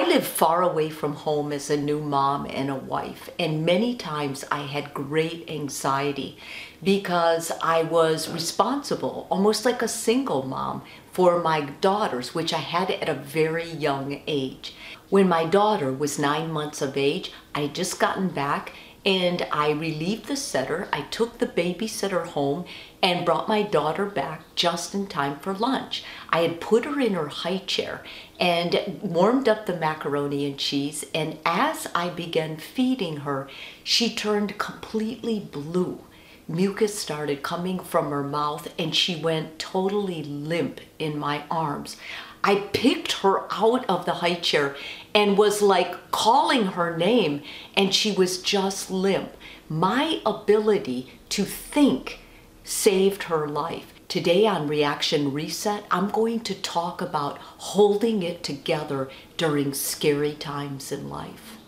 I lived far away from home as a new mom and a wife, and many times I had great anxiety because I was responsible, almost like a single mom, for my daughters, which I had at a very young age. When my daughter was nine months of age, I had just gotten back and I relieved the setter. I took the babysitter home and brought my daughter back just in time for lunch. I had put her in her high chair and warmed up the macaroni and cheese. And as I began feeding her, she turned completely blue. Mucus started coming from her mouth and she went totally limp in my arms. I picked her out of the high chair and was like calling her name, and she was just limp. My ability to think saved her life. Today on Reaction Reset, I'm going to talk about holding it together during scary times in life.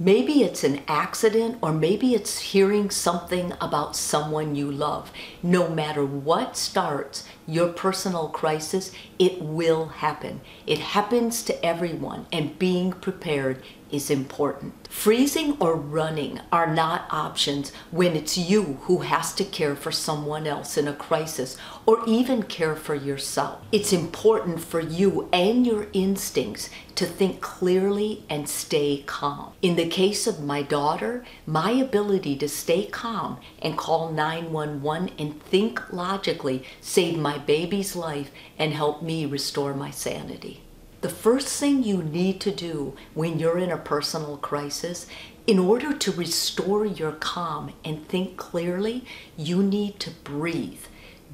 Maybe it's an accident or maybe it's hearing something about someone you love. No matter what starts your personal crisis, it will happen. It happens to everyone and being prepared is important. Freezing or running are not options when it's you who has to care for someone else in a crisis or even care for yourself. It's important for you and your instincts to think clearly and stay calm. In the case of my daughter, my ability to stay calm and call 911 and think logically saved my baby's life and helped me restore my sanity. The first thing you need to do when you're in a personal crisis, in order to restore your calm and think clearly, you need to breathe.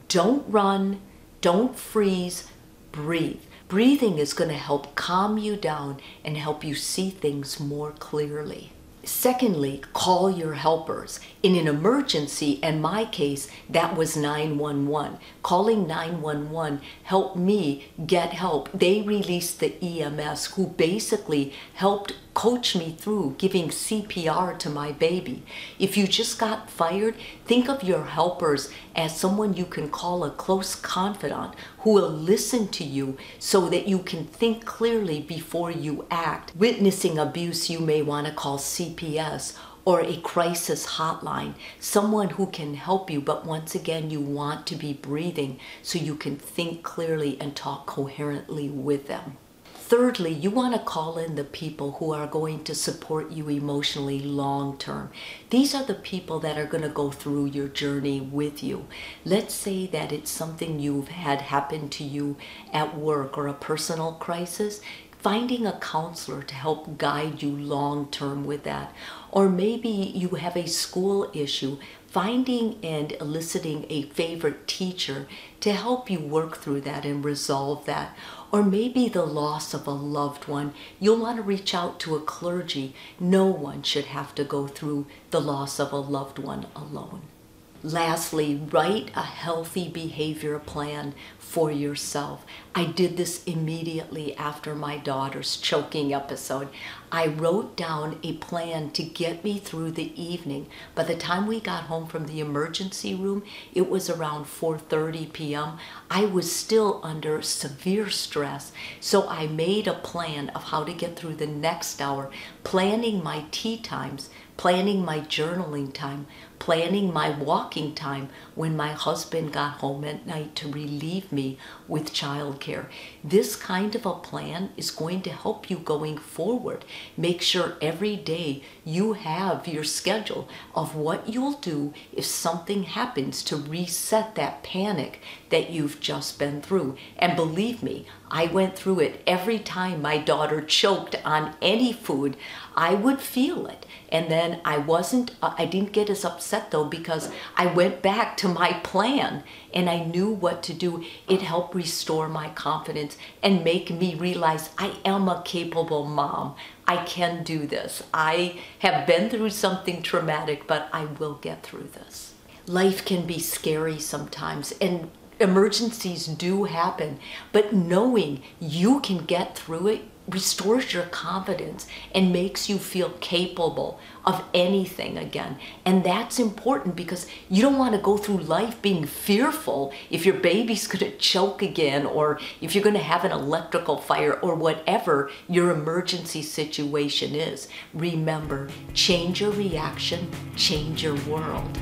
Don't run, don't freeze, breathe. Breathing is going to help calm you down and help you see things more clearly. Secondly, call your helpers. In an emergency, in my case, that was 911. Calling 911 helped me get help. They released the EMS who basically helped coach me through giving CPR to my baby. If you just got fired, think of your helpers as someone you can call a close confidant who will listen to you so that you can think clearly before you act. Witnessing abuse, you may want to call CPS or a crisis hotline, someone who can help you, but once again, you want to be breathing so you can think clearly and talk coherently with them. Thirdly, you want to call in the people who are going to support you emotionally long term. These are the people that are going to go through your journey with you. Let's say that it's something you've had happen to you at work or a personal crisis finding a counselor to help guide you long term with that. Or maybe you have a school issue, finding and eliciting a favorite teacher to help you work through that and resolve that. Or maybe the loss of a loved one, you'll want to reach out to a clergy. No one should have to go through the loss of a loved one alone. Lastly, write a healthy behavior plan for yourself. I did this immediately after my daughter's choking episode. I wrote down a plan to get me through the evening. By the time we got home from the emergency room, it was around 4:30 p.m. I was still under severe stress, so I made a plan of how to get through the next hour, planning my tea times, planning my journaling time, planning my walking time when my husband got home at night to relieve me with childcare. This kind of a plan is going to help you going forward. Make sure every day you have your schedule of what you'll do if something happens to reset that panic that you've just been through. And believe me, I went through it every time my daughter choked on any food. I would feel it. And then I wasn't, uh, I didn't get as upset though because I went back to my plan and I knew what to do. It helped restore my confidence and make me realize I am a capable mom. I can do this. I have been through something traumatic, but I will get through this. Life can be scary sometimes and emergencies do happen, but knowing you can get through it restores your confidence and makes you feel capable of anything again. And that's important because you don't want to go through life being fearful if your baby's going to choke again or if you're going to have an electrical fire or whatever your emergency situation is. Remember, change your reaction, change your world.